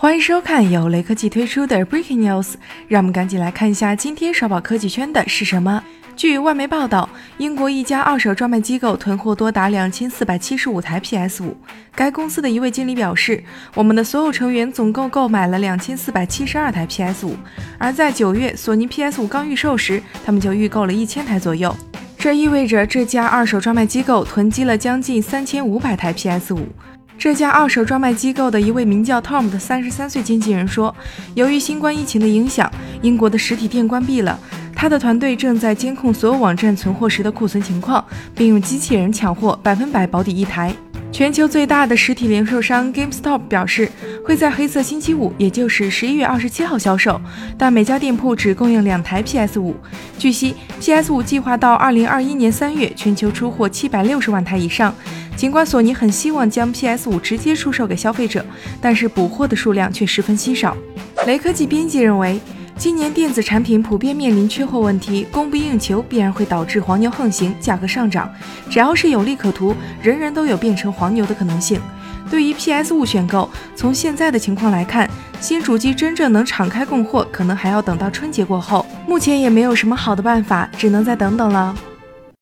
欢迎收看由雷科技推出的 Breaking News，让我们赶紧来看一下今天刷爆科技圈的是什么。据外媒报道，英国一家二手专卖机构囤货多达两千四百七十五台 PS 五。该公司的一位经理表示：“我们的所有成员总共购买了两千四百七十二台 PS 五，而在九月索尼 PS 五刚预售时，他们就预购了一千台左右。这意味着这家二手专卖机构囤积了将近三千五百台 PS 五。”这家二手专卖机构的一位名叫 Tom 的三十三岁经纪人说：“由于新冠疫情的影响，英国的实体店关闭了。他的团队正在监控所有网站存货时的库存情况，并用机器人抢货，百分百保底一台。”全球最大的实体零售商 GameStop 表示，会在黑色星期五，也就是十一月二十七号销售，但每家店铺只供应两台 PS 五。据悉，PS 五计划到二零二一年三月全球出货七百六十万台以上。尽管索尼很希望将 PS5 直接出售给消费者，但是补货的数量却十分稀少。雷科技编辑认为，今年电子产品普遍面临缺货问题，供不应求必然会导致黄牛横行，价格上涨。只要是有利可图，人人都有变成黄牛的可能性。对于 PS5 选购，从现在的情况来看，新主机真正能敞开供货，可能还要等到春节过后。目前也没有什么好的办法，只能再等等了。